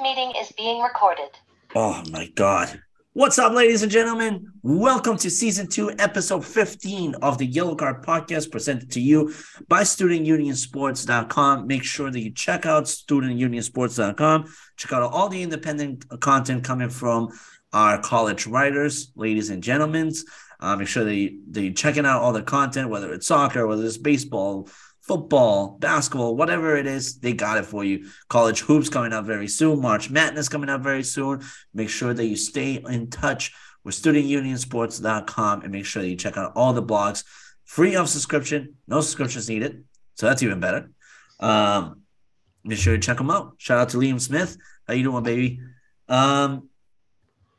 Meeting is being recorded. Oh my God. What's up, ladies and gentlemen? Welcome to season two, episode 15 of the Yellow Card podcast presented to you by StudentUnionSports.com. Make sure that you check out StudentUnionSports.com. Check out all the independent content coming from our college writers, ladies and gentlemen. Uh, make sure that, you, that you're checking out all the content, whether it's soccer, whether it's baseball, football, basketball, whatever it is, they got it for you. College hoops coming up very soon. March Madness coming up very soon. Make sure that you stay in touch with studentunionsports.com and make sure that you check out all the blogs free of subscription. No subscriptions needed. So that's even better. Um, make sure you check them out. Shout out to Liam Smith. How you doing, baby? Um,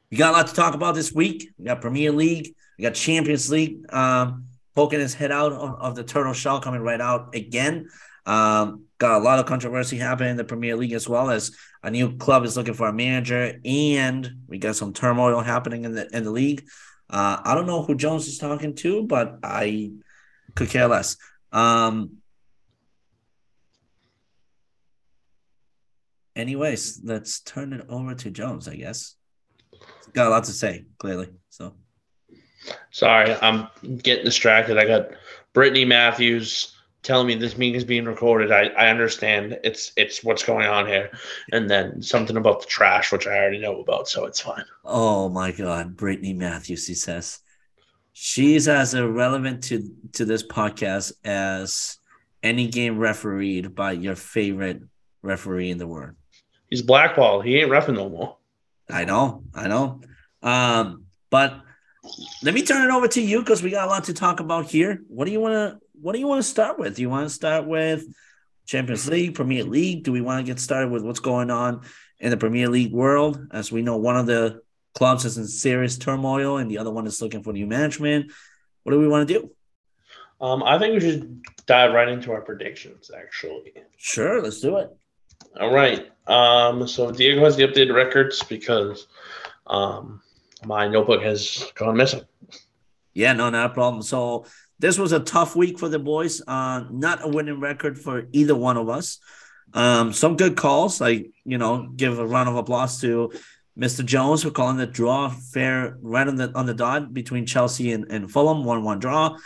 we got a lot to talk about this week. We got Premier League. We got Champions League. Um, poking his head out of, of the turtle shell, coming right out again. Um, got a lot of controversy happening in the Premier League as well as a new club is looking for a manager, and we got some turmoil happening in the in the league. Uh, I don't know who Jones is talking to, but I could care less. Um, anyways, let's turn it over to Jones. I guess got a lot to say, clearly. So. Sorry, I'm getting distracted. I got Brittany Matthews telling me this meeting is being recorded. I, I understand it's it's what's going on here, and then something about the trash, which I already know about, so it's fine. Oh my God, Brittany Matthews, he says, she's as irrelevant to to this podcast as any game refereed by your favorite referee in the world. He's blackballed. He ain't refing no more. I know, I know. Um, but let me turn it over to you because we got a lot to talk about here. What do you want to What do you want to start with? Do you want to start with Champions League, Premier League? Do we want to get started with what's going on in the Premier League world? As we know, one of the clubs is in serious turmoil, and the other one is looking for new management. What do we want to do? Um, I think we should dive right into our predictions. Actually, sure, let's do it. All right. Um, so Diego has the updated records because um, my notebook has gone missing. Yeah, no, not a problem. So this was a tough week for the boys. Uh, not a winning record for either one of us. Um, some good calls. I, you know, give a round of applause to Mr. Jones for calling the draw fair right on the on the dot between Chelsea and, and Fulham, one one draw.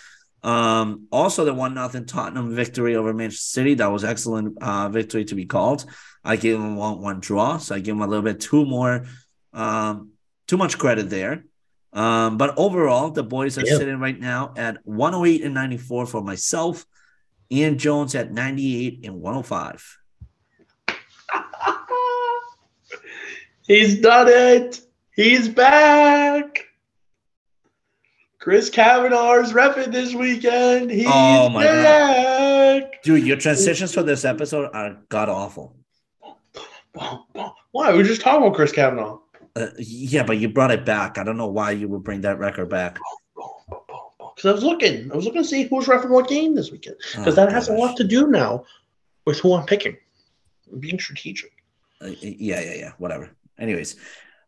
Um, also the one nothing Tottenham victory over Manchester City. That was excellent uh, victory to be called. I gave him one one draw, so I give him a little bit two more um, too much credit there. Um, but overall, the boys are sitting right now at 108 and 94 for myself. Ian Jones at 98 and 105. He's done it. He's back. Chris Kavanagh's repping this weekend. He's oh my back. God. Dude, your transitions for this episode are god awful. Why? We are just talking about Chris Kavanaugh. Uh, yeah, but you brought it back. I don't know why you would bring that record back. Because I was looking, I was looking to see who's repping what game this weekend. Because oh, that has a lot to do now with who I'm picking. I'm being strategic. Uh, yeah, yeah, yeah. Whatever. Anyways,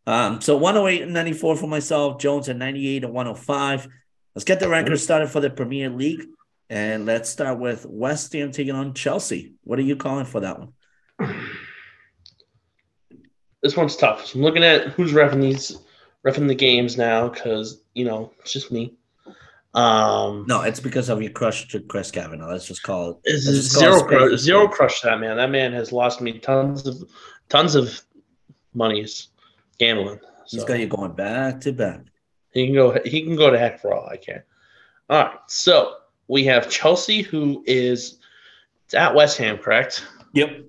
um, so 108 and 94 for myself. Jones at 98 and 105. Let's get the record started for the Premier League, and let's start with West Ham taking on Chelsea. What are you calling for that one? this one's tough. So I'm looking at who's refing these, refing the games now because you know it's just me. Um, no, it's because of your crush to Chris Kavanagh. Let's just call it it's zero crush. Zero crush that man. That man has lost me tons of tons of monies gambling. So. He's got you going back to back. He can go. He can go to heck for all I care. All right. So we have Chelsea, who is at West Ham, correct? Yep.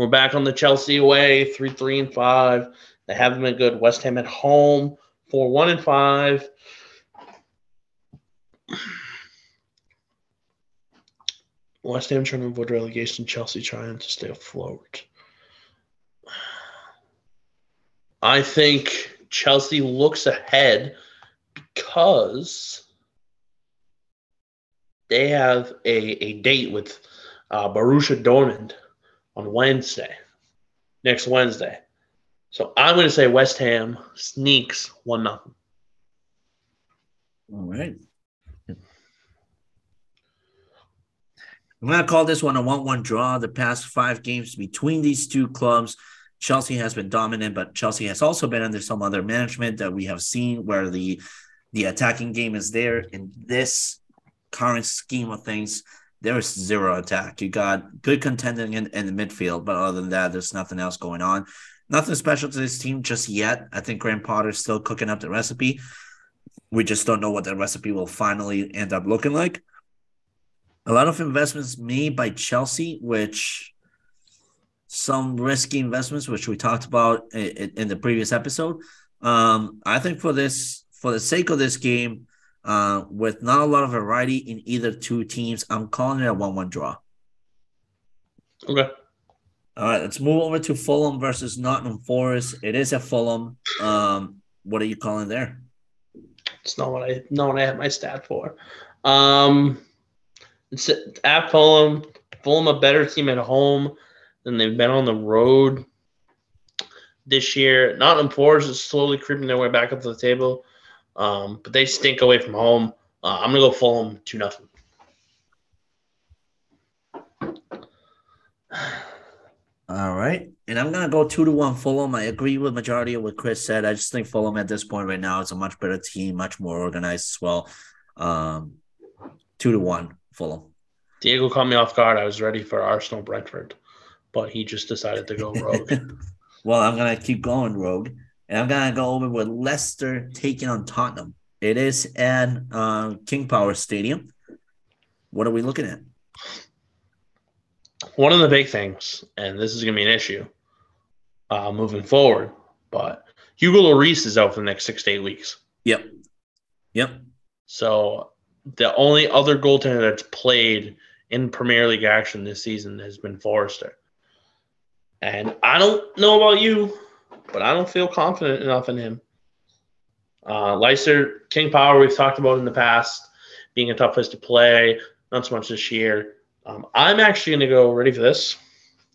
We're back on the Chelsea away, three, three, and five. They haven't been good. West Ham at home, four, one, and five. West Ham trying to avoid relegation. Chelsea trying to stay afloat. I think Chelsea looks ahead because they have a, a date with uh, Borussia Dortmund on Wednesday, next Wednesday. So I'm going to say West Ham sneaks one nothing. All right. I'm going to call this one a 1 1 draw. The past five games between these two clubs Chelsea has been dominant, but Chelsea has also been under some other management that we have seen where the the attacking game is there. In this current scheme of things, there is zero attack. You got good contending in, in the midfield, but other than that, there's nothing else going on. Nothing special to this team just yet. I think Graham Potter's still cooking up the recipe. We just don't know what the recipe will finally end up looking like. A lot of investments made by Chelsea, which some risky investments, which we talked about in, in the previous episode. Um, I think for this, for the sake of this game, uh, with not a lot of variety in either two teams, I'm calling it a one-one draw. Okay. All right, let's move over to Fulham versus Nottingham Forest. It is at Fulham. Um, what are you calling there? It's not what I not what I have my stat for. Um, it's at Fulham. Fulham a better team at home than they've been on the road this year. Nottingham Forest is slowly creeping their way back up to the table. Um, but they stink away from home. Uh, I'm gonna go Fulham two nothing. All right, and I'm gonna go two to one Fulham. I agree with majority of what Chris said. I just think Fulham at this point right now is a much better team, much more organized as well. Um, two to one Fulham. Diego caught me off guard. I was ready for Arsenal Brentford, but he just decided to go rogue. well, I'm gonna keep going rogue. And I'm gonna go over with Leicester taking on Tottenham. It is at uh, King Power Stadium. What are we looking at? One of the big things, and this is gonna be an issue uh, moving forward, but Hugo Lloris is out for the next six to eight weeks. Yep. Yep. So the only other goaltender that's played in Premier League action this season has been Forster. And I don't know about you, but I don't feel confident enough in him. Uh, Leicester, King Power, we've talked about in the past, being a tough place to play. Not so much this year. Um, I'm actually going to go. Ready for this?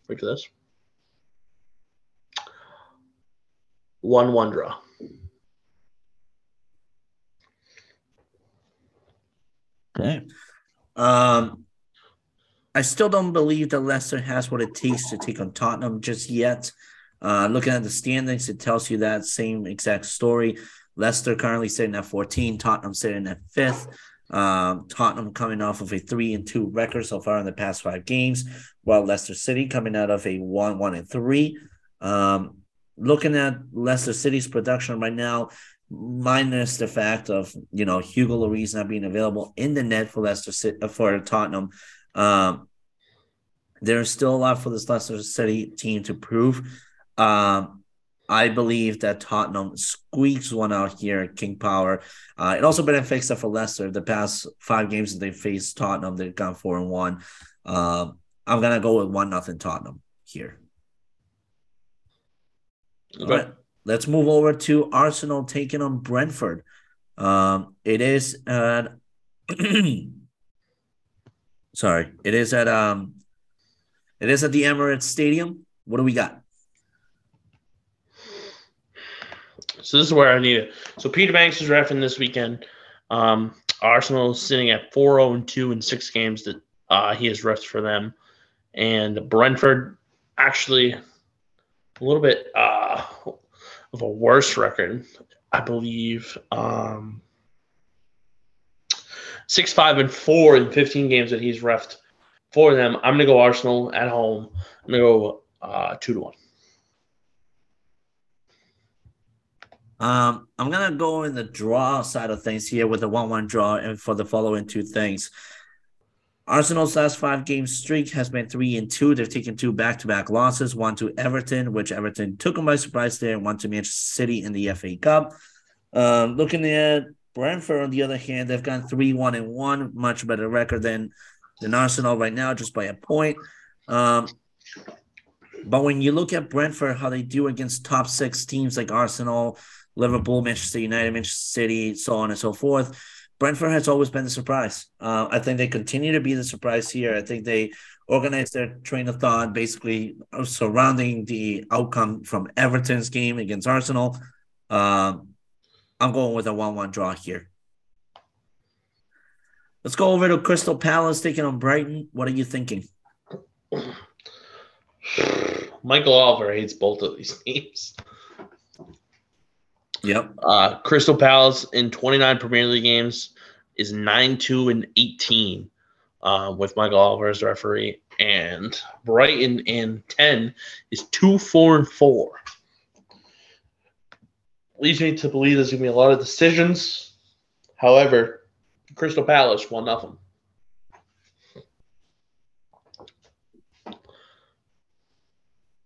Ready for this? One-one draw. Okay. Um, I still don't believe that Leicester has what it takes to take on Tottenham just yet. Uh, looking at the standings, it tells you that same exact story. Leicester currently sitting at 14, Tottenham sitting at fifth. Um, Tottenham coming off of a three and two record so far in the past five games, while Leicester City coming out of a one, one and three. Um, looking at Leicester City's production right now, minus the fact of you know Hugo Lloris not being available in the net for Leicester City, for Tottenham. Um, there's still a lot for this Leicester City team to prove. Um, I believe that Tottenham squeaks one out here at King Power. Uh, it also been a fix for Leicester. The past five games that they faced Tottenham, they've gone four and one. Uh, I'm gonna go with one nothing Tottenham here. Okay. All right, let's move over to Arsenal taking on Brentford. Um, it is at sorry, it is at um, it is at the Emirates Stadium. What do we got? So this is where I need it. So Peter Bankes is refing this weekend. Um, Arsenal is sitting at 4 0 2 in six games that uh, he has refed for them. And Brentford actually a little bit uh, of a worse record, I believe. Um, six, five, and four in 15 games that he's refed for them. I'm going to go Arsenal at home. I'm going to go uh, two to one. Um, I'm gonna go in the draw side of things here with the one-one draw, and for the following two things. Arsenal's last five game streak has been three and two. They've taken two back to back losses, one to Everton, which Everton took them by surprise there, and one to Manchester City in the FA Cup. Um, looking at Brentford, on the other hand, they've gone three one and one, much better record than than Arsenal right now, just by a point. Um, but when you look at Brentford, how they do against top six teams like Arsenal, Liverpool, Manchester United, Manchester City, so on and so forth. Brentford has always been the surprise. Uh, I think they continue to be the surprise here. I think they organize their train of thought basically surrounding the outcome from Everton's game against Arsenal. Um, I'm going with a 1 1 draw here. Let's go over to Crystal Palace taking on Brighton. What are you thinking? Michael Oliver hates both of these teams. Yep. Uh, Crystal Palace in 29 Premier League games is 9 2 and 18 uh, with Michael Oliver as referee. And Brighton in 10 is 2 4 and 4. Leads me to believe there's going to be a lot of decisions. However, Crystal Palace won nothing.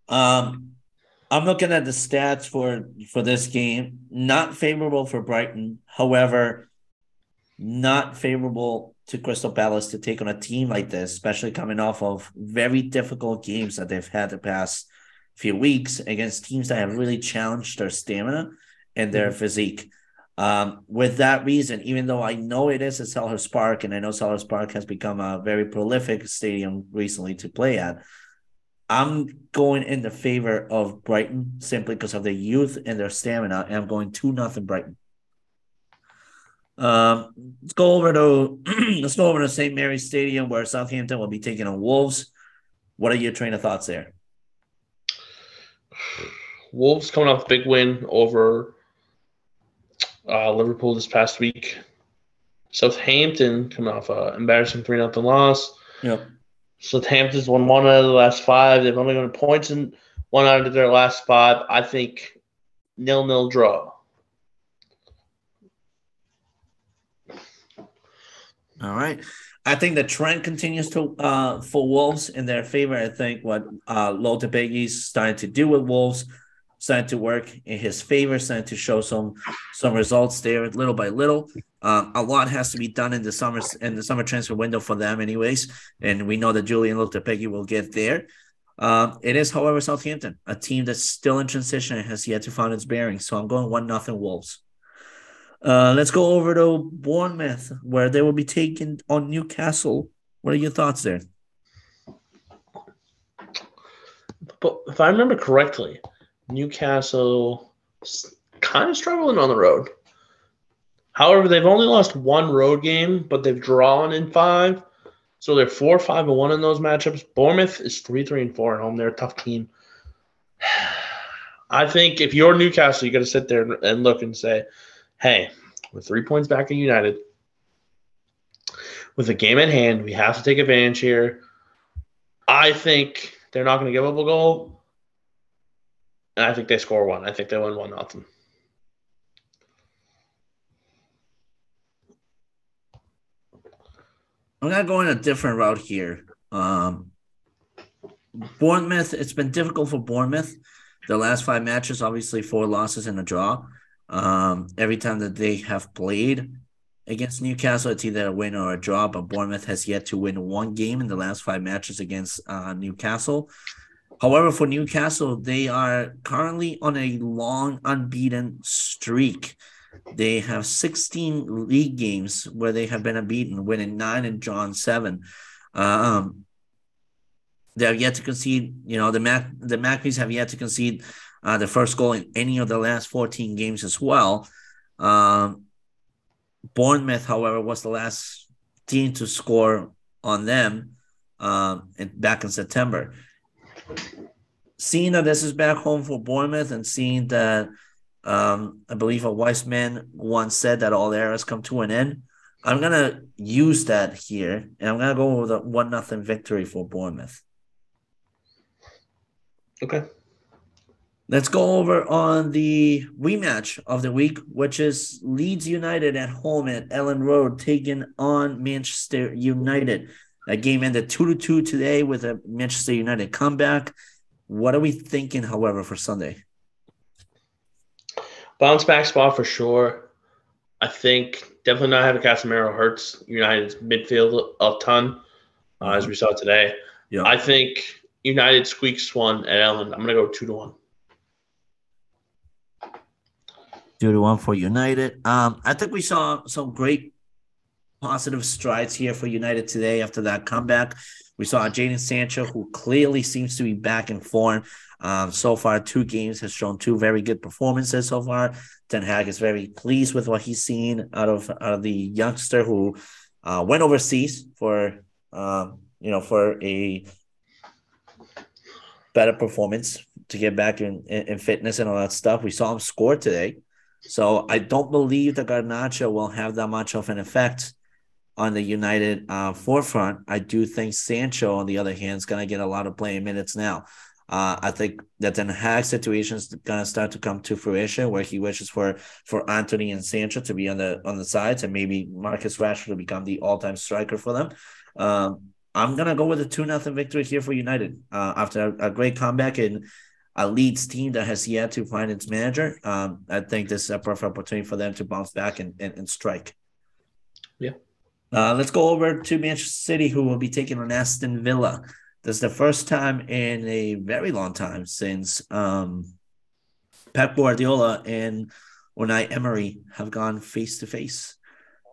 Um, I'm looking at the stats for for this game. Not favorable for Brighton. However, not favorable to Crystal Palace to take on a team like this, especially coming off of very difficult games that they've had the past few weeks against teams that have really challenged their stamina and their mm-hmm. physique. Um, with that reason, even though I know it is a Selhurst Park, and I know Selhurst Park has become a very prolific stadium recently to play at, I'm going in the favor of Brighton simply because of their youth and their stamina, and I'm going two nothing Brighton. Um, let's go over to let's go over to St. Mary's Stadium where Southampton will be taking on Wolves. What are your train of thoughts there? Wolves coming off a big win over uh, Liverpool this past week. Southampton coming off an embarrassing 3 0 loss. Yep. Southampton's won one out of the last five. They've only won points in one out of their last five. I think nil nil draw. All right. I think the trend continues to uh, for Wolves in their favor. I think what uh, Lopetegui's starting to do with Wolves starting to work in his favor, starting to show some some results there little by little. Um, a lot has to be done in the summer in the summer transfer window for them, anyways, and we know that Julian Lopetegui will get there. Um, it is, however, Southampton, a team that's still in transition and has yet to find its bearings. So I'm going one nothing Wolves. Uh, let's go over to Bournemouth, where they will be taking on Newcastle. What are your thoughts there? But if I remember correctly, Newcastle kind of struggling on the road. However, they've only lost one road game, but they've drawn in five. So they're four, five, and one in those matchups. Bournemouth is three, three, and four at home. They're a tough team. I think if you're Newcastle, you got to sit there and look and say, "Hey, with three points back in United, with a game at hand, we have to take advantage here." I think they're not going to give up a goal. And I think they score one. I think they win one nothing. I'm gonna go in a different route here. Um, Bournemouth. It's been difficult for Bournemouth. The last five matches, obviously, four losses and a draw. Um, every time that they have played against Newcastle, it's either a win or a draw. But Bournemouth has yet to win one game in the last five matches against uh, Newcastle. However, for Newcastle, they are currently on a long unbeaten streak. They have 16 league games where they have been unbeaten, winning nine and drawn seven. Um, they have yet to concede. You know, the Mac the Maccabees have yet to concede uh, the first goal in any of the last 14 games as well. Um, Bournemouth, however, was the last team to score on them um, back in September seeing that this is back home for Bournemouth and seeing that um, I believe a wise man once said that all eras come to an end. I'm gonna use that here, and I'm gonna go with a one nothing victory for Bournemouth. Okay. Let's go over on the rematch of the week, which is Leeds United at home at Elland Road taking on Manchester United. That game ended two to two today with a Manchester United comeback. What are we thinking, however, for Sunday? Bounce back spot for sure. I think definitely not having Casemiro hurts United's midfield a ton, uh, as we saw today. Yeah. I think United squeaks one at Elland. I'm gonna go two to one. Two to one for United. Um, I think we saw some great positive strides here for United today after that comeback. We saw Jadon Sancho, who clearly seems to be back in form. Um, so far, two games has shown two very good performances so far. Ten Hag is very pleased with what he's seen out of, out of the youngster who uh, went overseas for um, you know for a better performance to get back in, in, in fitness and all that stuff. We saw him score today. So I don't believe that Garnacho will have that much of an effect on the United uh, forefront. I do think Sancho, on the other hand, is going to get a lot of playing minutes now. Uh, I think that Ten Hag situation is going to start to come to fruition, where he wishes for for Antony and Sancho to be on the on the sides, and maybe Marcus Rashford to become the all time striker for them. Um, I'm gonna go with a two nothing victory here for United uh, after a, a, great comeback in a Leeds team that has yet to find its manager. Um, I think this is a perfect opportunity for them to bounce back and, and, and strike. Yeah. Uh, let's go over to Manchester City, who will be taking on Aston Villa. This is the first time in a very long time since um, Pep Guardiola and Unai Emery have gone face to face.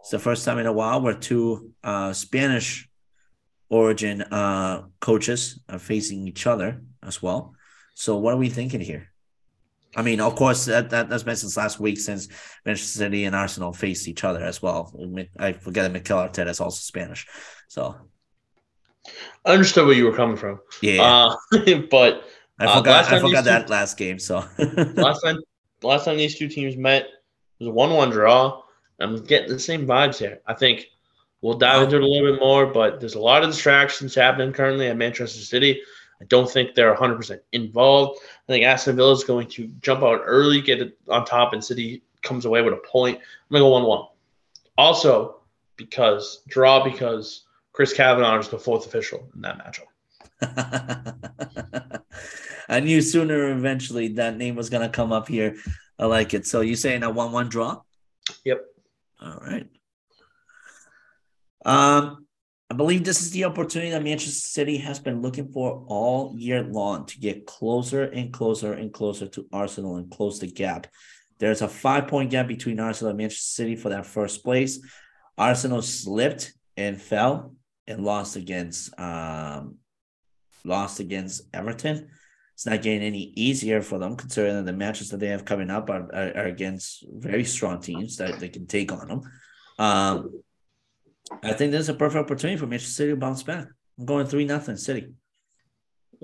It's the first time in a while where two uh, Spanish origin uh, coaches are facing each other as well. So, what are we thinking here? I mean, of course, that, that that's been since last week since Manchester City and Arsenal faced each other as well. I forget that Mikel Arteta is also Spanish. So I understood where you were coming from. Yeah, uh, but I forgot. Uh, I forgot that two, last game. So last time, last time these two teams met it was a one-one draw. I'm getting the same vibes here. I think we'll dive into it a little bit more, but there's a lot of distractions happening currently at Manchester City. I don't think they're 100% involved. I think Aston Villa is going to jump out early, get it on top, and City comes away with a point. I'm going to go 1 1. Also, because draw, because Chris Kavanagh is the fourth official in that matchup. I knew sooner or eventually that name was going to come up here. I like it. So you saying a one-one draw? Yep. All right. Um, I believe this is the opportunity that Manchester City has been looking for all year long to get closer and closer and closer to Arsenal and close the gap. There's a five-point gap between Arsenal and Manchester City for that first place. Arsenal slipped and fell and lost against um, lost against Everton. It's not getting any easier for them, considering that the matches that they have coming up are, are, are against very strong teams that they can take on them. Um, I think this is a perfect opportunity for Manchester City to bounce back. I'm going three nothing City.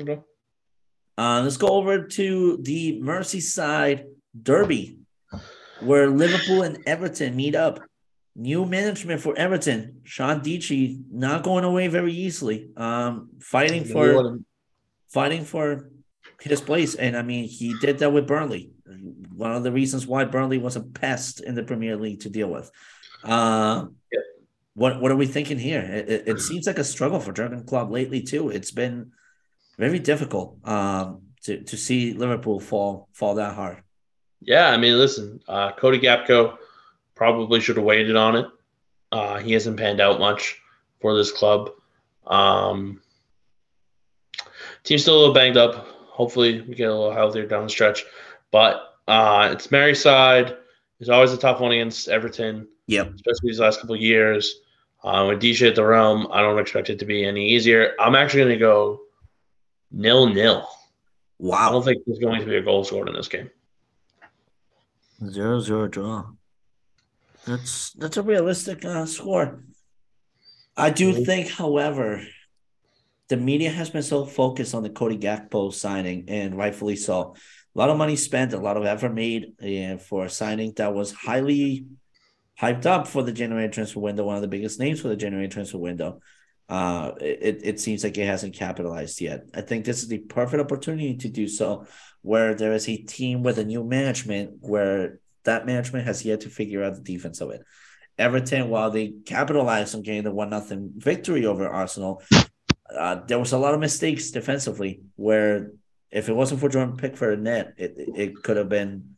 Okay. Uh, let's go over to the Merseyside Derby, where Liverpool and Everton meet up new management for Everton. Sean Dyche not going away very easily. Um, fighting for fighting for his place, and I mean he did that with Burnley. One of the reasons why Burnley was a pest in the Premier League to deal with. Uh. What what are we thinking here? It, it, it, seems like a struggle for Jurgen Klopp lately too. It's been very difficult um, to to see Liverpool fall fall that hard. Yeah, I mean, listen, uh, Cody Gakpo Probably should have waited on it. Uh, he hasn't panned out much for this club. Um, team's still a little banged up. Hopefully, we get a little healthier down the stretch. But uh, it's Merseyside. It's always a tough one against Everton. Yep. Especially these last couple years. Uh, with DJ at the realm, I don't expect it to be any easier. I'm actually going to go nil nil. Wow. I don't think there's going to be a goal scored in this game. Zero zero draw. That's that's a realistic uh, score. I do think, however, the media has been so focused on the Cody Gakpo signing, and rightfully so. A lot of money spent, a lot of effort made uh, for a signing that was highly hyped up for the January transfer window, one of the biggest names for the January transfer window. Uh, it, it seems like it hasn't capitalized yet. I think this is the perfect opportunity to do so, where there is a team with a new management where that management has yet to figure out the defense of it. Everton, while they capitalized on getting the one nothing victory over Arsenal, uh, there was a lot of mistakes defensively. Where if it wasn't for Jordan Pickford and net, it it could have been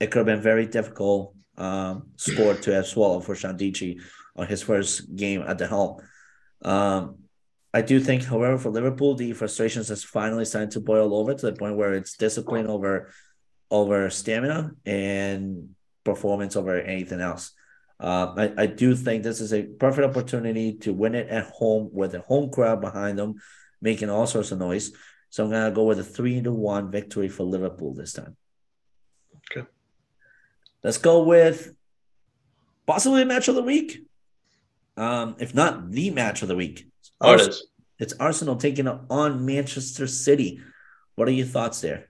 it could have been very difficult um, score to have swallowed for Sean Dyche on his first game at the helm. Um, I do think, however, for Liverpool, the frustrations has finally started to boil over to the point where it's discipline over over stamina and performance over anything else. Uh, I, I do think this is a perfect opportunity to win it at home with a home crowd behind them, making all sorts of noise. So I'm gonna go with a three to one victory for Liverpool this time. Okay. Let's go with possibly a match of the week. Um, if not the match of the week. It is. It's Arsenal taking on Manchester City What are your thoughts there?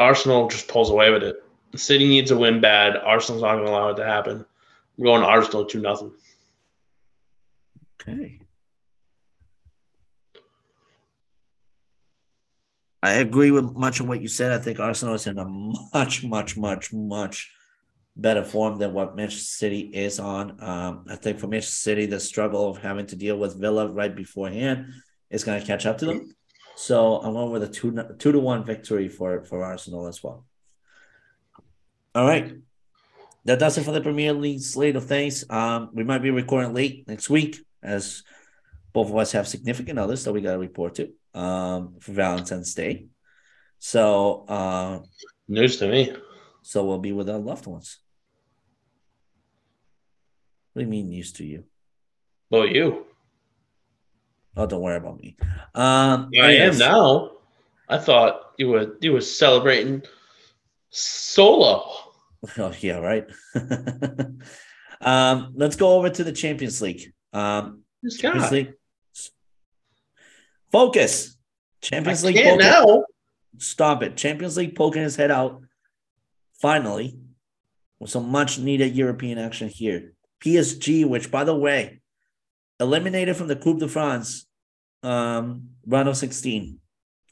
Arsenal just pulls away with it. City needs a win bad. Arsenal's not going to allow it to happen. I'm going Arsenal 2 nothing. Okay. I agree with much of what you said. I think Arsenal is in a much, much, much, much better form than what Manchester City is on. Um, I think for Manchester City, the struggle of having to deal with Villa right beforehand is going to catch up to them. So I'm going with a two two to one victory for for Arsenal as well. All right, that does it for the Premier League slate of things. Um, we might be recording late next week as both of us have significant others that we got to report to um, for Valentine's Day. So uh, news to me. So we'll be with our loved ones. What do you mean news to you? Well, you. Oh, don't worry about me. Um, yeah, I am now. I thought you were you were celebrating solo. Oh yeah, right. um, let's go over to the Champions League. Um. Champions League. Focus. Champions I League. Can't now. Stop it. Champions League poking his head out. Finally, with some much needed European action here. PSG, which by the way, eliminated from the Coupe de France um, round of 16.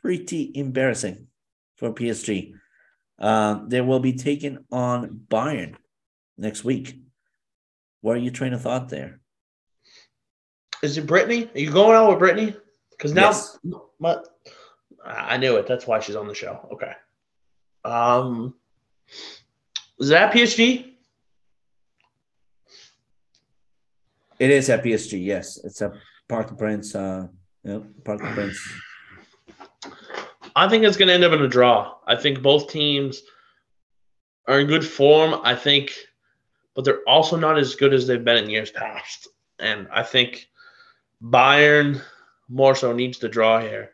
Pretty embarrassing for PSG. Uh, they will be taking on Bayern next week. What are you train of thought there? Is it Brittany? Are you going out with Brittany? Because now, yes. my, I knew it. That's why she's on the show. Okay. Um, is that PSG? It is at PSG. Yes, it's a Parc des Princes. Uh, des Princes. I think it's going to end up in a draw. I think both teams are in good form. I think, but they're also not as good as they've been in years past. And I think Bayern more so needs to draw here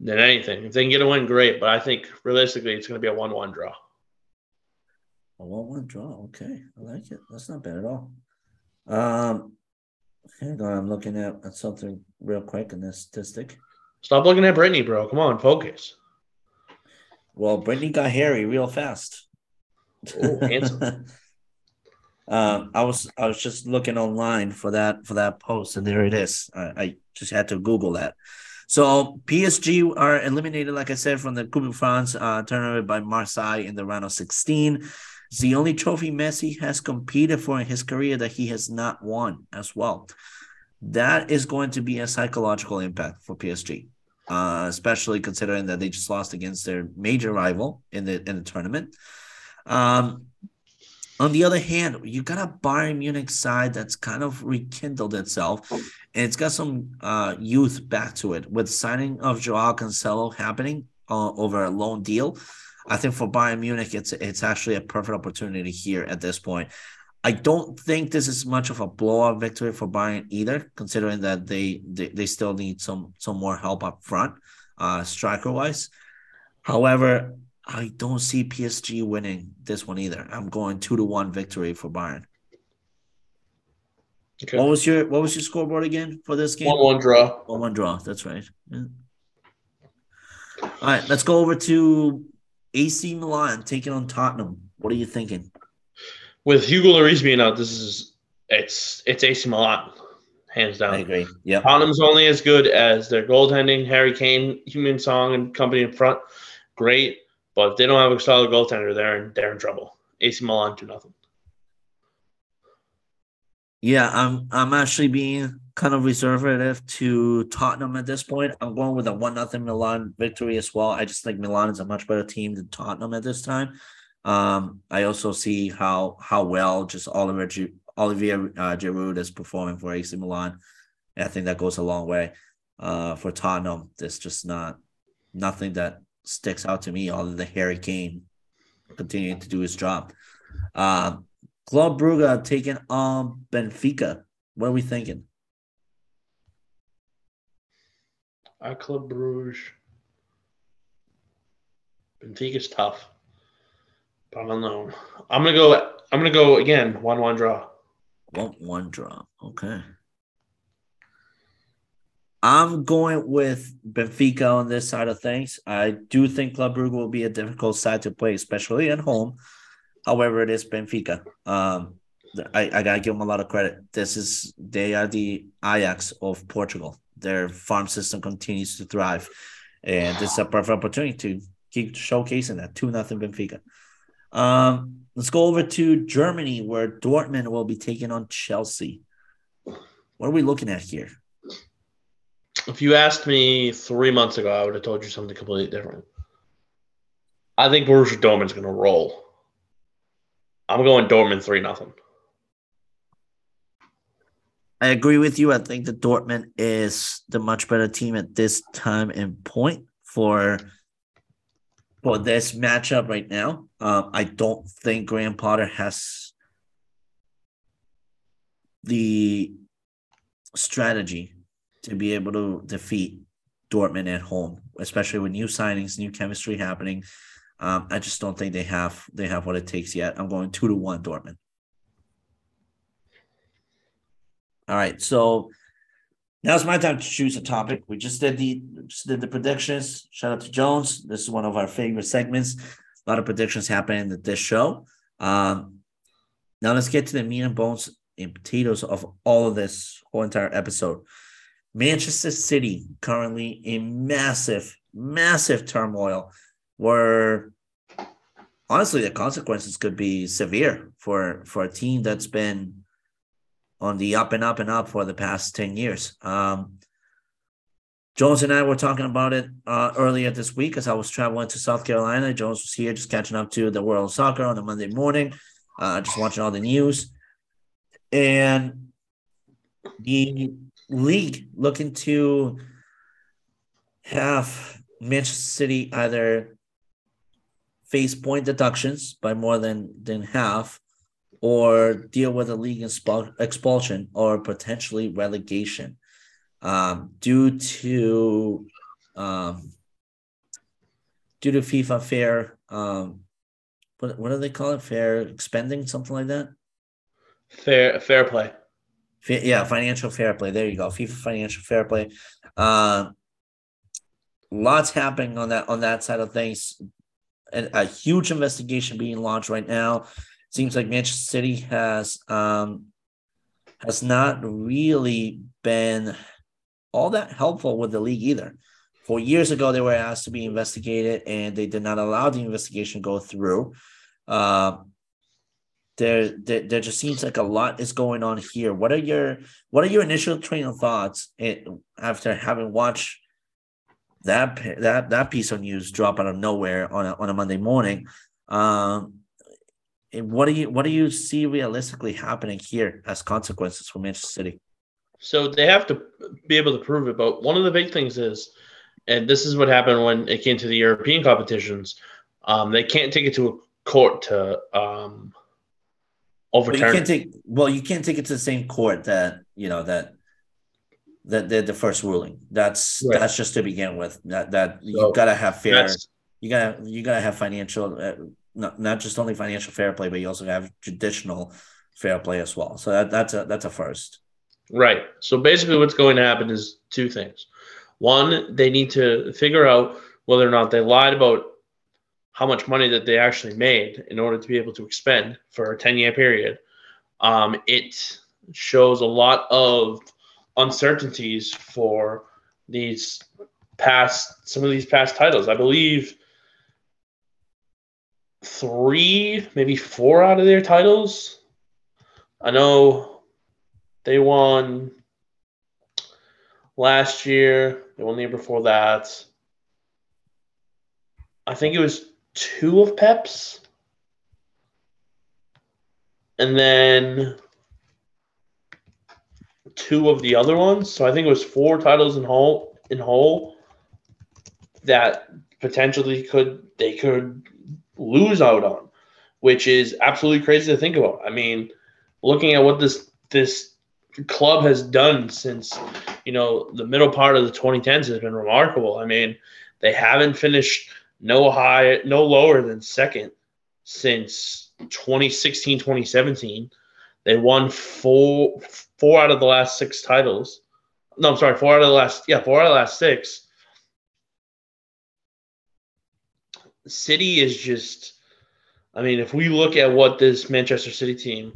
than anything. If they can get a win, great. But I think realistically, it's going to be a one-one draw. A one-one draw. Okay, I like it. That's not bad at all. Um, hang on, I'm looking at, at something real quick in this statistic. Stop looking at Brittany, bro. Come on, focus. Well, Brittany got hairy real fast. Oh, handsome. um, I was I was just looking online for that for that post, and there it is. I, I just had to Google that. So PSG are eliminated, like I said, from the Coupe de France uh, tournament by Marseille in the round of 16. It's the only trophy Messi has competed for in his career that he has not won as well. That is going to be a psychological impact for PSG, uh, especially considering that they just lost against their major rival in the in the tournament. Um, on the other hand, you got a Bayern Munich side that's kind of rekindled itself, and it's got some uh, youth back to it with signing of Joao Cancelo happening uh, over a loan deal. I think for Bayern Munich, it's it's actually a perfect opportunity here at this point. I don't think this is much of a blowout victory for Bayern either, considering that they they, they still need some some more help up front, uh, striker wise. However, I don't see PSG winning this one either. I'm going two to one victory for Bayern. Okay. What was your what was your scoreboard again for this game? One one draw. One one draw. That's right. Yeah. All right, let's go over to AC Milan taking on Tottenham. What are you thinking? With Hugo Lloris being out, this is it's it's AC Milan, hands down. I agree. Yeah. Tottenham's only as good as their goaltending. Harry Kane, Heung-min Son, and company in front, great. But if they don't have a solid goaltender, they're in they're in trouble. AC Milan do nothing. Yeah, I'm I'm actually being kind of reservative to Tottenham at this point. I'm going with a one nothing Milan victory as well. I just think Milan is a much better team than Tottenham at this time. Um, I also see how how well just Oliver G- Olivier uh, Giroud is performing for AC Milan. And I think that goes a long way. Uh, for Tottenham, there's just not nothing that sticks out to me other than Harry Kane continuing to do his job. Uh, Club Brugge taking on Benfica. What are we thinking? Our Club Bruges. Benfica's tough. I don't know. I'm gonna go I'm gonna go again, one one draw. One one draw. Okay. I'm going with Benfica on this side of things. I do think Club Brugge will be a difficult side to play, especially at home. However, it is Benfica. Um, I, I gotta give them a lot of credit. This is they are the Ajax of Portugal. Their farm system continues to thrive, and this is a perfect opportunity to keep showcasing that two nothing Benfica. Um, let's go over to Germany, where Dortmund will be taking on Chelsea. What are we looking at here? If you asked me three months ago, I would have told you something completely different. I think Borussia Dortmund's going to roll. I'm going Dortmund three nothing. I agree with you. I think that Dortmund is the much better team at this time and point for for this matchup right now. Um, I don't think Graham Potter has the strategy to be able to defeat Dortmund at home, especially with new signings, new chemistry happening. Um, I just don't think they have they have what it takes yet. I'm going two to one Dortmund. All right, so now it's my time to choose a topic. We just did the just did the predictions. Shout out to Jones. This is one of our favorite segments. A lot of predictions happening at this show. Um, now let's get to the meat and bones and potatoes of all of this whole entire episode. Manchester City currently in massive, massive turmoil where honestly the consequences could be severe for for a team that's been on the up and up and up for the past 10 years. Um, Jones and I were talking about it uh, earlier this week as I was traveling to South Carolina. Jones was here just catching up to the world of soccer on a Monday morning, uh, just watching all the news. And the league looking to have Manchester City either face point deductions by more than, than half or deal with a league expulsion or potentially relegation um, due to um, due to FIFA fair um, what what do they call it? Fair expending something like that? Fair fair play. Fair, yeah financial fair play. There you go. FIFA financial fair play. Uh, lots happening on that on that side of things. And a huge investigation being launched right now seems like Manchester City has um, has not really been all that helpful with the league either. Four years ago, they were asked to be investigated, and they did not allow the investigation go through. Uh, there, there, there just seems like a lot is going on here. What are your what are your initial train of thoughts after having watched that that that piece of news drop out of nowhere on a, on a Monday morning? Um, what do you what do you see realistically happening here as consequences for Manchester City? So they have to be able to prove it, but one of the big things is, and this is what happened when it came to the European competitions, um, they can't take it to a court to um, overturn. Well, you can't take well, you can't take it to the same court that you know that that did the first ruling. That's right. that's just to begin with. That that so you gotta have fair. You gotta you gotta have financial. Not, not just only financial fair play, but you also have traditional fair play as well. So that, that's a that's a first. Right. So basically, what's going to happen is two things. One, they need to figure out whether or not they lied about how much money that they actually made in order to be able to expend for a 10 year period. Um, it shows a lot of uncertainties for these past some of these past titles. I believe three, maybe four out of their titles. I know they won last year. They won the year before that. I think it was two of Pep's. And then two of the other ones. So I think it was four titles in whole in whole that potentially could they could lose out on, which is absolutely crazy to think about. I mean, looking at what this this club has done since you know the middle part of the 2010s has been remarkable. I mean, they haven't finished no high, no lower than second since 2016, 2017. They won four four out of the last six titles. No, I'm sorry, four out of the last. Yeah, four out of the last six. City is just. I mean, if we look at what this Manchester City team,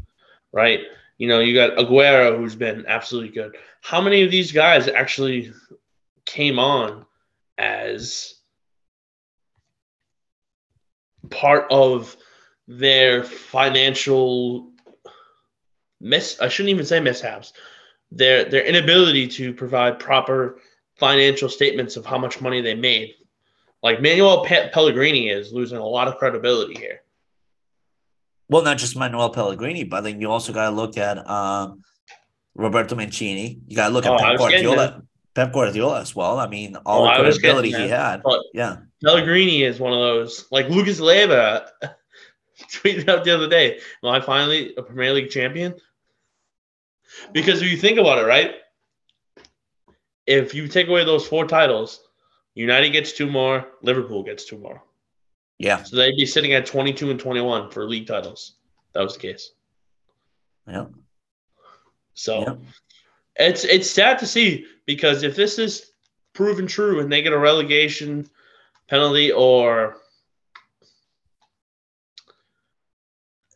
right? You know, you got Aguero, who's been absolutely good. How many of these guys actually came on as part of their financial miss? I shouldn't even say mishaps. Their their inability to provide proper financial statements of how much money they made. Like Manuel Pe- Pellegrini is losing a lot of credibility here. Well, not just Manuel Pellegrini, but then you also got to look at um, Roberto Mancini. You got to look at Oh, Pep Guardiola. Pep Guardiola as well. I mean, all Oh, the credibility he had. but- Yeah. Pellegrini is one of those like Lucas Leiva tweeted out the other day. Am I finally a Premier League champion? Because if you think about it, right? If you take away those four titles, United gets two more, Liverpool gets two more. Yeah. So they'd be sitting at 22 and 21 for league titles. That was the case. Yeah. So Yeah. it's it's sad to see because if this is proven true and they get a relegation penalty or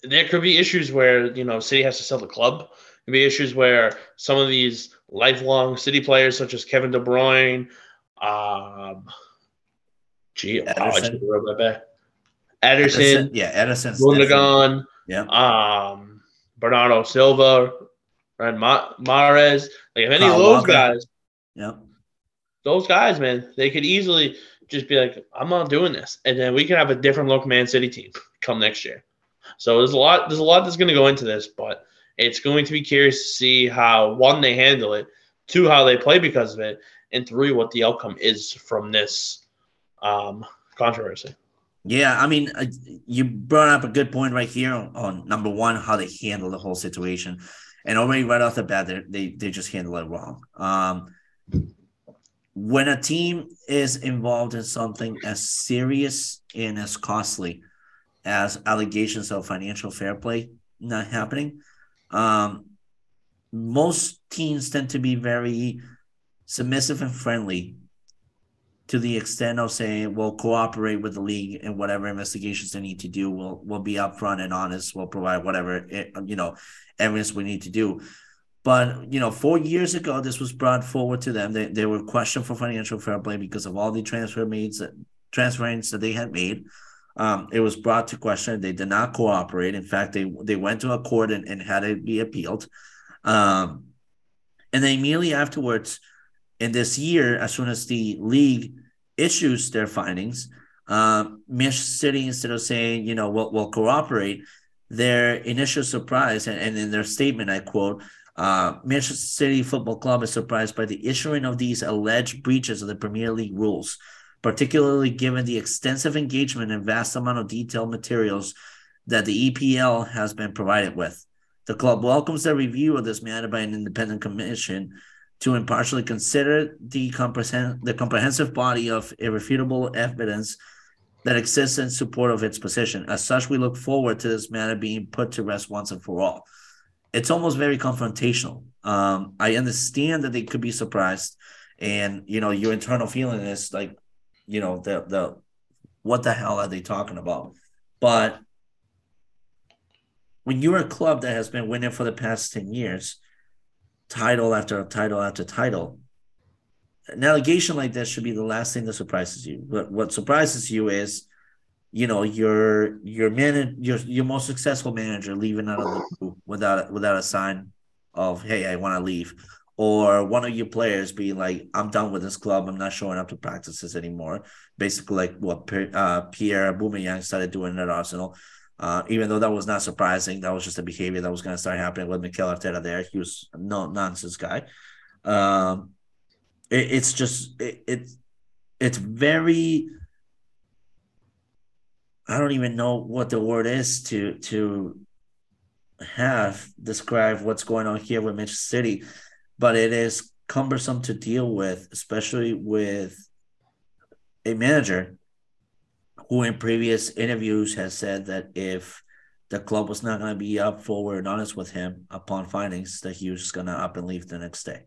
there could be issues where you know City has to sell the club. Could be issues where some of these lifelong City players, such as Kevin De Bruyne, um, gee, Ederson. just wrote that back. Ederson, Yeah. Definitely- Gundogan, Yeah. um, Bernardo Silva, and Ma- Mahrez. Like if any Kyle of those Walker. guys, Yeah. those guys, man, they could easily just be like, "I'm not doing this," and then we can have a different look Man City team come next year. So there's a lot. There's a lot that's going to go into this, but it's going to be curious to see how one they handle it, two how they play because of it, and three what the outcome is from this um, controversy. Yeah, I mean, uh, you brought up a good point right here on, number one, how they handle the whole situation, and already right off the bat, they they they just handle it wrong. Um, when a team is involved in something as serious and as costly as allegations of financial fair play not happening, um, most teams tend to be very submissive and friendly to the extent of saying we'll cooperate with the league and whatever investigations they need to do. We'll we'll be upfront and honest. We'll provide whatever eh, you know evidence we need to do. But you know, four years ago, this was brought forward to them. They, they were questioned for financial fair play because of all the transfer made transference that they had made. Um, it was brought to question. They did not cooperate. In fact, they they went to a court and, and had it be appealed. Um, and then immediately afterwards, in this year, as soon as the league issues their findings, um, Manchester City, instead of saying, you know, we'll, we'll cooperate, their initial surprise, and, and in their statement, I quote, uh, Manchester City Football Club is surprised by the issuing of these alleged breaches of the Premier League rules, particularly given the extensive engagement and vast amount of detailed materials that the EPL has been provided with. The club welcomes the review of this matter by an independent commission to impartially consider the, comprehend- the comprehensive body of irrefutable evidence that exists in support of its position. As such, we look forward to this matter being put to rest once and for all. It's almost very confrontational. Um, I understand that they could be surprised, and you know your internal feeling is like, you know, the the what the hell are they talking about? But when you're a club that has been winning for the past 10 years, title after title after title, an allegation like this should be the last thing that surprises you. What what surprises you is, you know, your your man your your most successful manager leaving out of the blue without without a sign of hey, I want to leave. Or one of your players being like, I'm done with this club. I'm not showing up to practices anymore. Basically, like what uh, Pierre Aubameyang started doing at Arsenal. Uh, even though that was not surprising, that was just a behavior that was going to start happening with Mikel Arteta there. He was no nonsense guy. Um, it, it's just it, it's it's very. I don't even know what the word is to to have describe what's going on here with Manchester City, but it is cumbersome to deal with, especially with a manager who in previous interviews has said that if the club was not going to be up forward and honest with him upon findings, that he was going to up and leave the next day.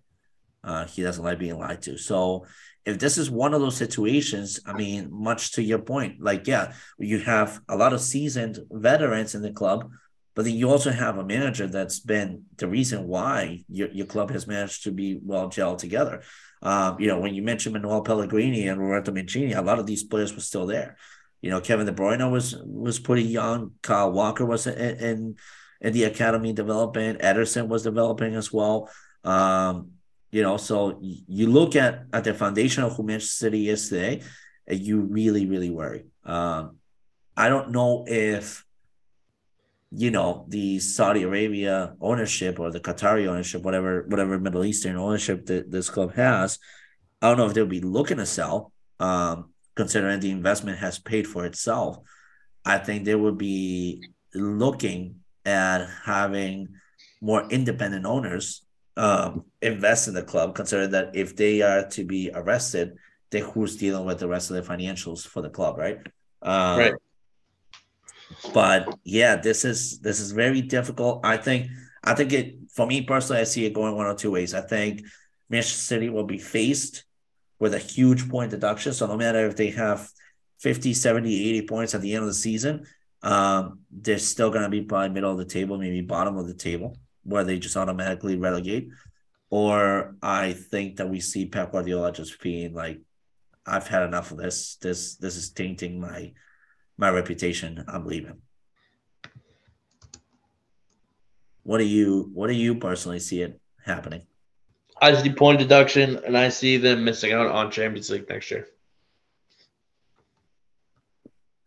Uh, he doesn't like being lied to. So if this is one of those situations, I mean, much to your point, like yeah, you have a lot of seasoned veterans in the club, but then you also have a manager that's been the reason why your, your club has managed to be well gelled together. Um, you know, when you mentioned Manuel Pellegrini and Roberto Mancini, a lot of these players were still there. You know, Kevin De Bruyne was was pretty young. Kyle Walker was in in, in the academy developing. Ederson was developing as well. Um, you know, so you look at at the foundation of who Manchester City is today, and you really, really worry. Um, I don't know if you know the Saudi Arabia ownership or the Qatari ownership, whatever whatever Middle Eastern ownership that this club has. I don't know if they'll be looking to sell. Um, considering the investment has paid for itself, I think they would be looking at having more independent owners um, invest in the club, considering that if they are to be arrested, then who's dealing with the rest of the financials for the club, right? Um, right. But yeah, this is this is very difficult. I think I think it for me personally, I see it going one or two ways. I think Manchester City will be faced with a huge point deduction. So no matter if they have 50, 70, 80 points at the end of the season, um, they're still going to be probably middle of the table, maybe bottom of the table, where they just automatically relegate. Or I think that we see Pep Guardiola just being like, I've had enough of this. This this is tainting my my reputation. I'm leaving. What do you what do you personally see it happening? I see point deduction, and I see them missing out on Champions League next year.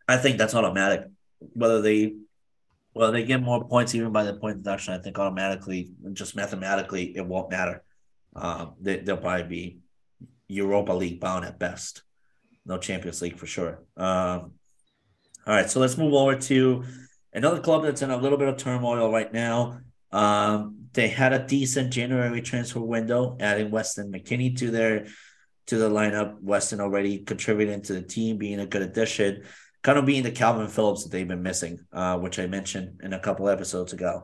I think that's automatic. Whether they, well, they get more points even by the point deduction. I think automatically, just mathematically, it won't matter. Um, they, they'll probably be Europa League bound at best. No Champions League for sure. Um, all right, so let's move over to another club that's in a little bit of turmoil right now. Um, they had a decent January transfer window, adding Weston McKennie to their to the lineup. Weston already contributing to the team, being a good addition, kind of being the Kalvin Phillips that they've been missing, uh, which I mentioned in a couple episodes ago.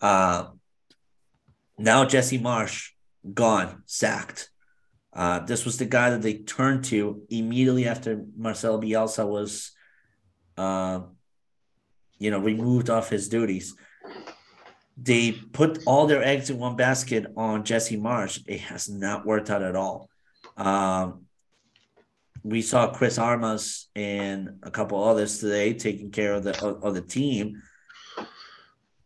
Uh, now Jesse Marsch gone, sacked. Uh, this was the guy that they turned to immediately after Marcelo Bielsa was, uh, you know, removed off his duties they put all their eggs in one basket on Jesse Marsch. It has not worked out at all. Um, we saw Chris Armas and a couple others today taking care of the of, of the team,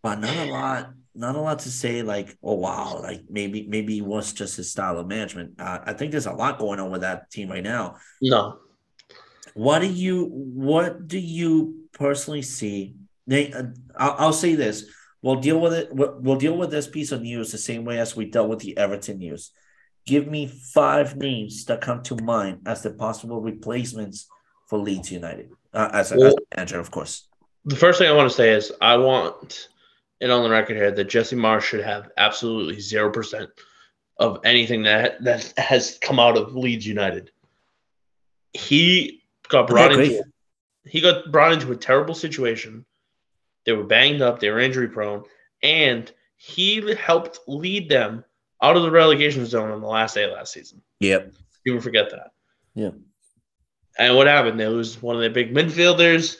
but not a lot. Not a lot to say. Like, oh wow, like maybe maybe it was just his style of management. Uh, I think there's a lot going on with that team right now. No. What do you What do you personally see? They, uh, I'll, I'll say this We'll deal with it. We'll deal with this piece of news the same way as we dealt with the Everton news. Give me five names that come to mind as the possible replacements for Leeds United uh, as, a, well, as a manager, of course. The first thing I want to say is I want it on the record here that Jesse Marsch should have absolutely zero percent of anything that that has come out of Leeds United. He got brought into he got brought into a terrible situation they were banged up, they were injury prone, and he helped lead them out of the relegation zone on the last day of last season. Yep. People forget that. Yeah. And what happened? They lose one of their big midfielders,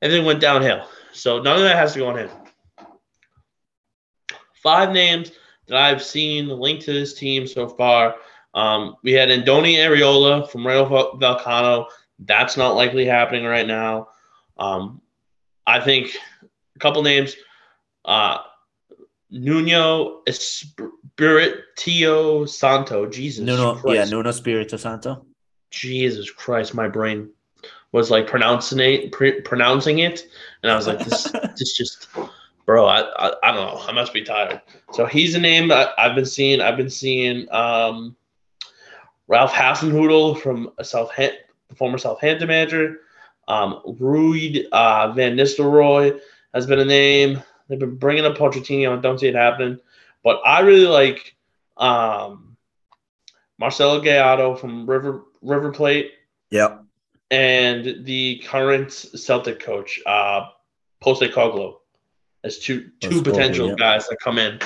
and then went downhill. So none of that has to go on him. Five names that I've seen linked to this team so far. Um, we had Andoni Iraola from Rayo Vallecano. That's not likely happening right now. Um, I think couple names. Uh, Nuno Espirito Santo. Jesus Nuno, Christ. Yeah, Nuno Espirito Santo. Jesus Christ, my brain was like pronouncing it, pronouncing it, and I was like, this, this just, bro, I, I, I, don't know, I must be tired. So he's a name that I've been seeing. I've been seeing um, Ralph Hasenhüttl from Southampton, the former Southampton manager, um, Ruud uh, Van Nistelrooy has been a name. They've been bringing up Pochettino. I don't see it happening. But I really like um, Marcelo Gallardo from River River Plate. Yep. And the current Celtic coach, uh, Postecoglou. as two two potential yeah. guys that come in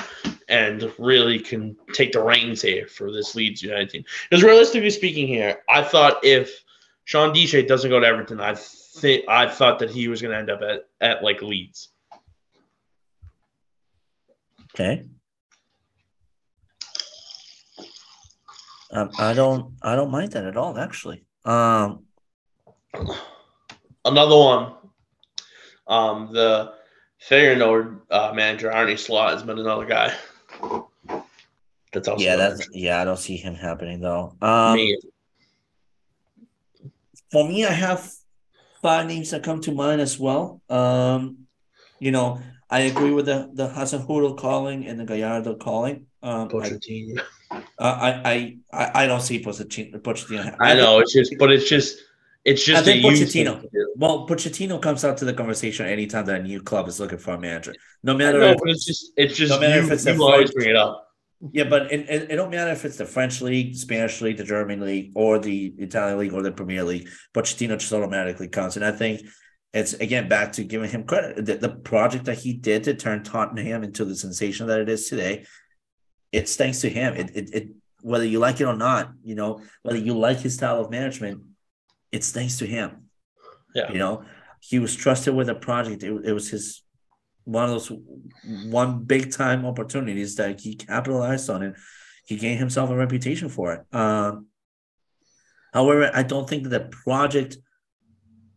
and really can take the reins here for this Leeds United team. Because realistically speaking, here I thought if Sean Deshay doesn't go to Everton, I think I thought that he was going to end up at at like Leeds. Okay. Um, I don't I don't mind that at all, actually. Um, Another one, um, the Feyenoord uh, manager Arne Slot has been another guy. That's also yeah, that's yeah, I don't see him happening though. Um, me. for me, I have five names that come to mind as well. Um, you know, I agree with the the Hasenhüttl calling and the Gallardo calling. Um, I, Pochettino. I, I, I, I don't see Pochettino. Pochettino. I know it's just, but it's just, it's just I think Pochettino. thing to do. Well, Pochettino comes out to the conversation anytime that a new club is looking for a manager. No matter know, if but it's just, it's just No matter you, if it's you always bring it up. Yeah, but it, it, it don't matter if it's the French league, the Spanish league, the German league, or the Italian league or the Premier League. Pochettino just automatically counts, and I think it's again back to giving him credit. The, the project that he did to turn Tottenham into the sensation that it is today, it's thanks to him. It, it, it whether you like it or not, you know, whether you like his style of management, it's thanks to him. Yeah. You know, he was trusted with a project. It, it was his one of those one big time opportunities that he capitalized on it. He gained himself a reputation for it. Um, however, I don't think that the project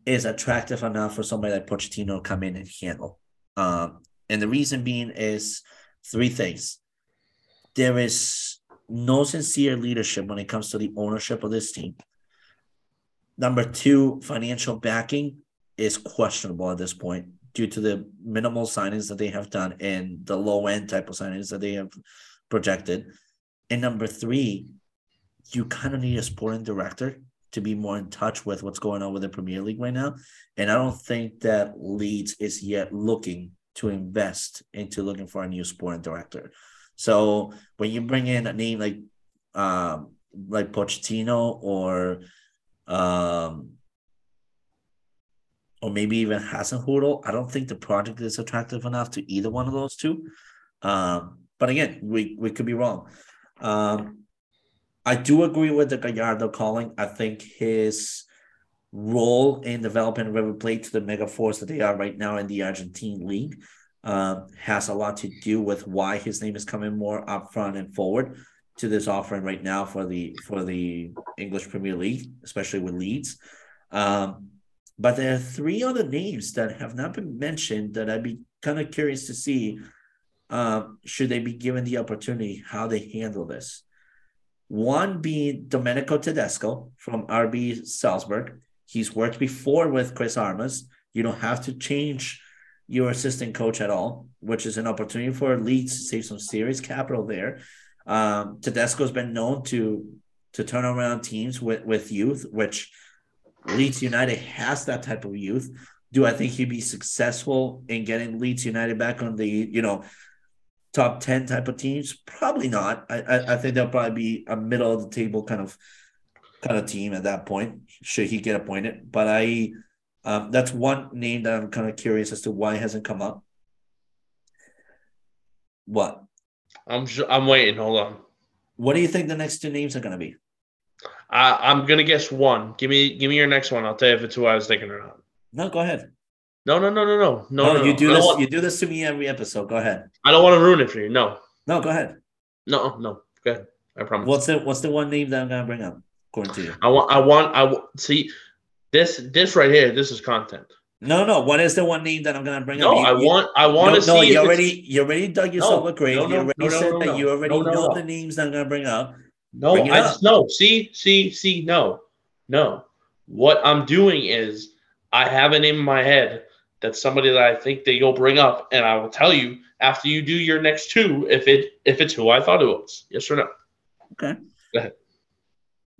is attractive enough for somebody like Pochettino to come in and handle. Um, and the reason being is three things. There is no sincere leadership when it comes to the ownership of this team. Number two, financial backing is questionable at this point due to the minimal signings that they have done and the low end type of signings that they have projected. And number three, you kind of need a sporting director to be more in touch with what's going on with the Premier League right now. And I don't think that Leeds is yet looking to invest into looking for a new sporting director. So when you bring in a name like um like Pochettino or um or maybe even Hasenhüttl, I don't think the project is attractive enough to either one of those two. Um, but again, we we could be wrong. Um, I do agree with the Gallardo calling. I think his role in developing River Plate to the mega force that they are right now in the Argentine league um, has a lot to do with why his name is coming more up front and forward to this offering right now for the for the English Premier League, especially with Leeds. Um, but there are three other names that have not been mentioned that I'd be kind of curious to see um, should they be given the opportunity how they handle this. One being Domenico Tedesco from RB Salzburg. He's worked before with Chris Armas. You don't have to change your assistant coach at all, which is an opportunity for Leeds to save some serious capital there. Um, Tedesco's been known to to turn around teams with, with youth, which Leeds United has that type of youth. Do I think he'd be successful in getting Leeds United back on the, you know, top 10 type of teams? Probably not. I, I, I think they'll probably be a middle of the table kind of kind of team at that point, should he get appointed. But I um, that's one name that I'm kind of curious as to why it hasn't come up. What? I'm ju- I'm waiting. Hold on. What do you think the next two names are going to be? I, I'm gonna guess one. Give me give me your next one. I'll tell you if it's who I was thinking or not. No, go ahead. No, no, no, no, no, no. No, no, you no. do this. want, You do this to me every episode. Go ahead. I don't want to ruin it for you. No, No, go ahead. no, no. Go ahead. I promise. What's the What's the one name that I'm going to bring up according to you? I want. I want. I wa- see this. This right here. This is content. No, no. What is the one name that I'm going to bring No, up? You- I want. I want no, to no, see. if you already you already dug yourself No, a grave. no, no, you already no, no, said no, that no. you already No, no, know no. the names that I'm going to bring up. No, I up. just no. See, see, see. No, no. What I'm doing is I have a name in my head that somebody that I think that you'll bring up, and I will tell you after you do your next two if it if it's who I thought it was. Yes or no? Okay. Go ahead.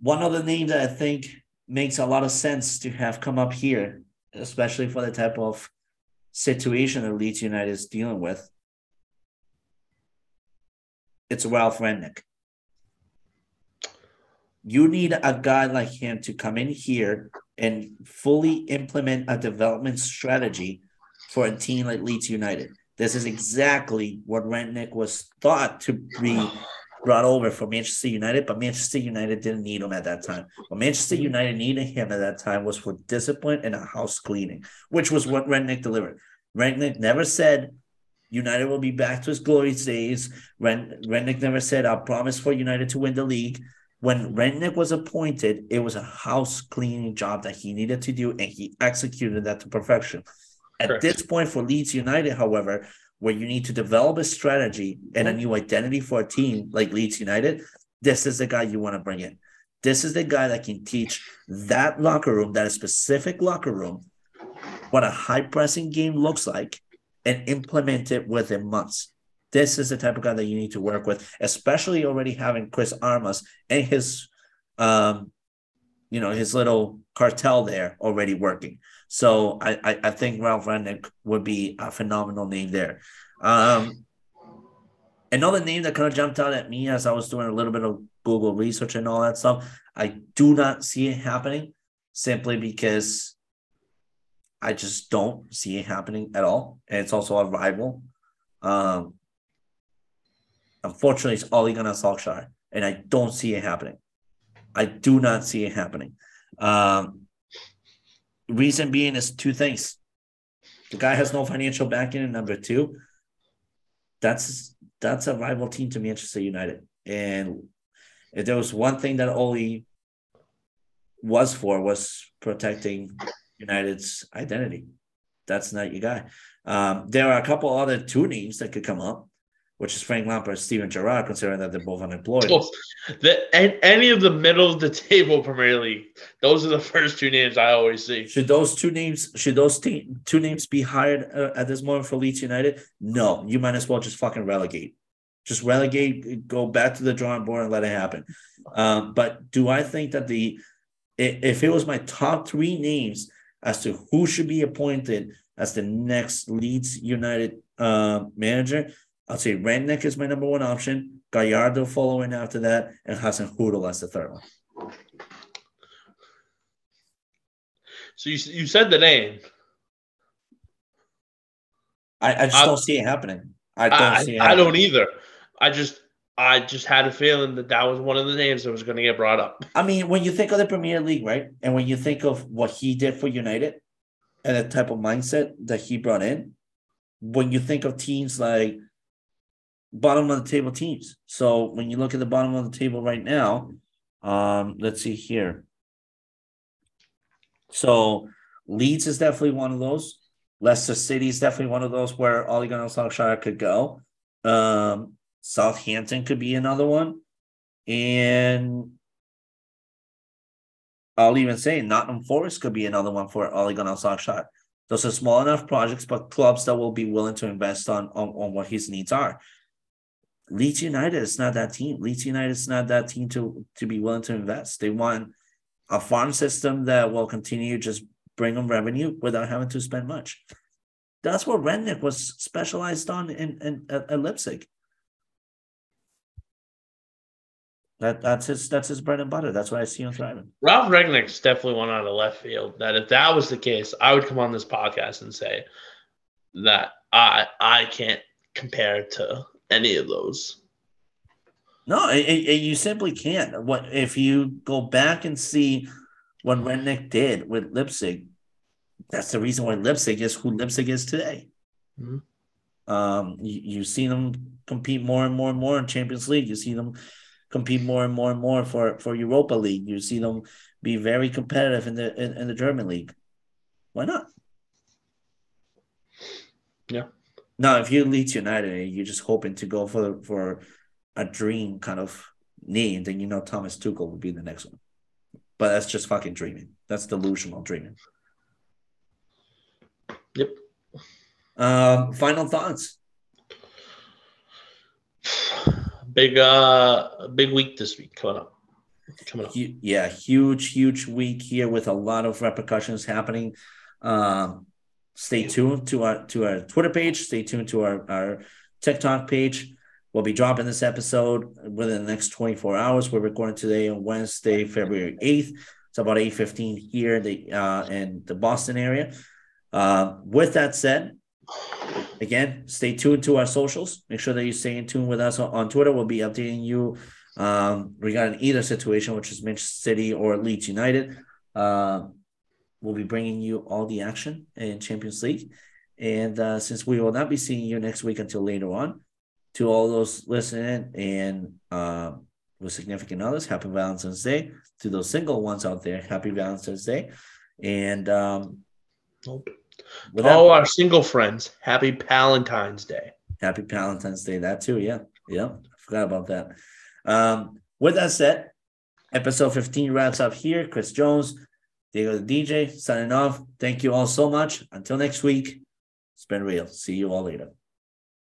One other name that I think makes a lot of sense to have come up here, especially for the type of situation that Leeds United is dealing with, it's Ralph Rangnick. You need a guy like him to come in here and fully implement a development strategy for a team like Leeds United. This is exactly what Rangnick was thought to be brought over for Manchester United, but Manchester United didn't need him at that time. What Manchester United needed him at that time was for discipline and a house cleaning, which was what Rangnick delivered. Rangnick never said United will be back to his glorious days. Ren, Rangnick never said, I'll promise for United to win the league. When Rangnick was appointed, it was a house cleaning job that he needed to do, and he executed that to perfection. At Correct. this point for Leeds United, however, where you need to develop a strategy and a new identity for a team like Leeds United, this is the guy you want to bring in. This is the guy that can teach that locker room, that specific locker room, what a high pressing game looks like and implement it within months. This is the type of guy that you need to work with, especially already having Chris Armas and his, um, you know, his little cartel there already working. So I, I, I think Ralph Rangnick would be a phenomenal name there. Um, another name that kind of jumped out at me as I was doing a little bit of Google research and all that stuff. I do not see it happening simply because I just don't see it happening at all. And it's also a rival. Um, unfortunately, it's Ole Gunnar Solskjaer, and I don't see it happening. I do not see it happening. Um, Reason being is two things. The guy has no financial backing, and number two, that's that's a rival team to Manchester United. And if there was one thing that Ole was for was protecting United's identity. That's not your guy. Um, there are a couple other two names that could come up which is Frank Lampard, Steven Gerrard, considering that they're both unemployed. Oh, the, any of the middle of the table Premier League, those are the first two names I always see. Should those two names, should those te- two names be hired uh, at this moment for Leeds United? No, you might as well just fucking relegate. Just relegate, go back to the drawing board and let it happen. Um, but do I think that the if it was my top three names as to who should be appointed as the next Leeds United uh, manager, I'll say Rangnick is my number one option. Gallardo following after that, and Hassan Hasenhüttl as the third one. So you you said the name. I, I just I, don't see it happening. I don't I, see it. Happening. I don't either. I just I just had a feeling that that was one of the names that was going to get brought up. I mean, when you think of the Premier League, right, and when you think of what he did for United and the type of mindset that he brought in, when you think of teams like bottom of the table teams. So when you look at the bottom of the table right now, um, let's see here. So Leeds is definitely one of those. Leicester City is definitely one of those where Ole Gunnar Solskjaer could go. Um, Southampton could be another one, and I'll even say Nottingham Forest could be another one for Ole Gunnar Solskjaer. Those are small enough projects, but clubs that will be willing to invest on, on, on what his needs are. Leeds United is not that team. Leeds United is not that team to to be willing to invest. They want a farm system that will continue just bring them revenue without having to spend much. That's what Rangnick was specialized on in, in at, at Leipzig. That that's his that's his bread and butter. That's what I see him thriving. Ralph Rangnick's definitely one out of left field. That if that was the case, I would come on this podcast and say that I I can't compare to any of those. No, it, it, you simply can't. What if you go back and see what Rangnick did with Leipzig? That's the reason why Leipzig is who Leipzig is today. Mm-hmm. Um, you, you see them compete more and more and more in Champions League. You see them compete more and more and more for for Europa League. You see them be very competitive in the in, in the German league. Why not? Yeah. Now, if you Leeds United, you're just hoping to go for for a dream kind of name, then you know Thomas Tuchel would be the next one. But that's just fucking dreaming. That's delusional dreaming. Yep. Um, final thoughts. Big uh big week this week coming up. Coming up. Yeah, huge, huge week here with a lot of repercussions happening. Um, Stay tuned to our to our Twitter page. Stay tuned to our, our TikTok page. We'll be dropping this episode within the next 24 hours. We're recording today on Wednesday, February 8th. It's about 8:15 here in the uh, in the Boston area. Uh, with that said, again, stay tuned to our socials. Make sure that you stay in tune with us on, Twitter. We'll be updating you um, regarding either situation, which is Manchester City or Leeds United. Uh, we'll be bringing you all the action in Champions League. And uh, since we will not be seeing you next week until later on, to all those listening and uh, with significant others, happy Valentine's Day. To those single ones out there, happy Valentine's Day. And um, nope. all our single friends, happy Valentine's Day. Happy Valentine's Day. That too. Yeah. Yeah. I forgot about that. Um, with that said, episode 15 wraps up here. Chris Jones, Diego the DJ, signing off. Thank you all so much. Until next week, it's been real. See you all later.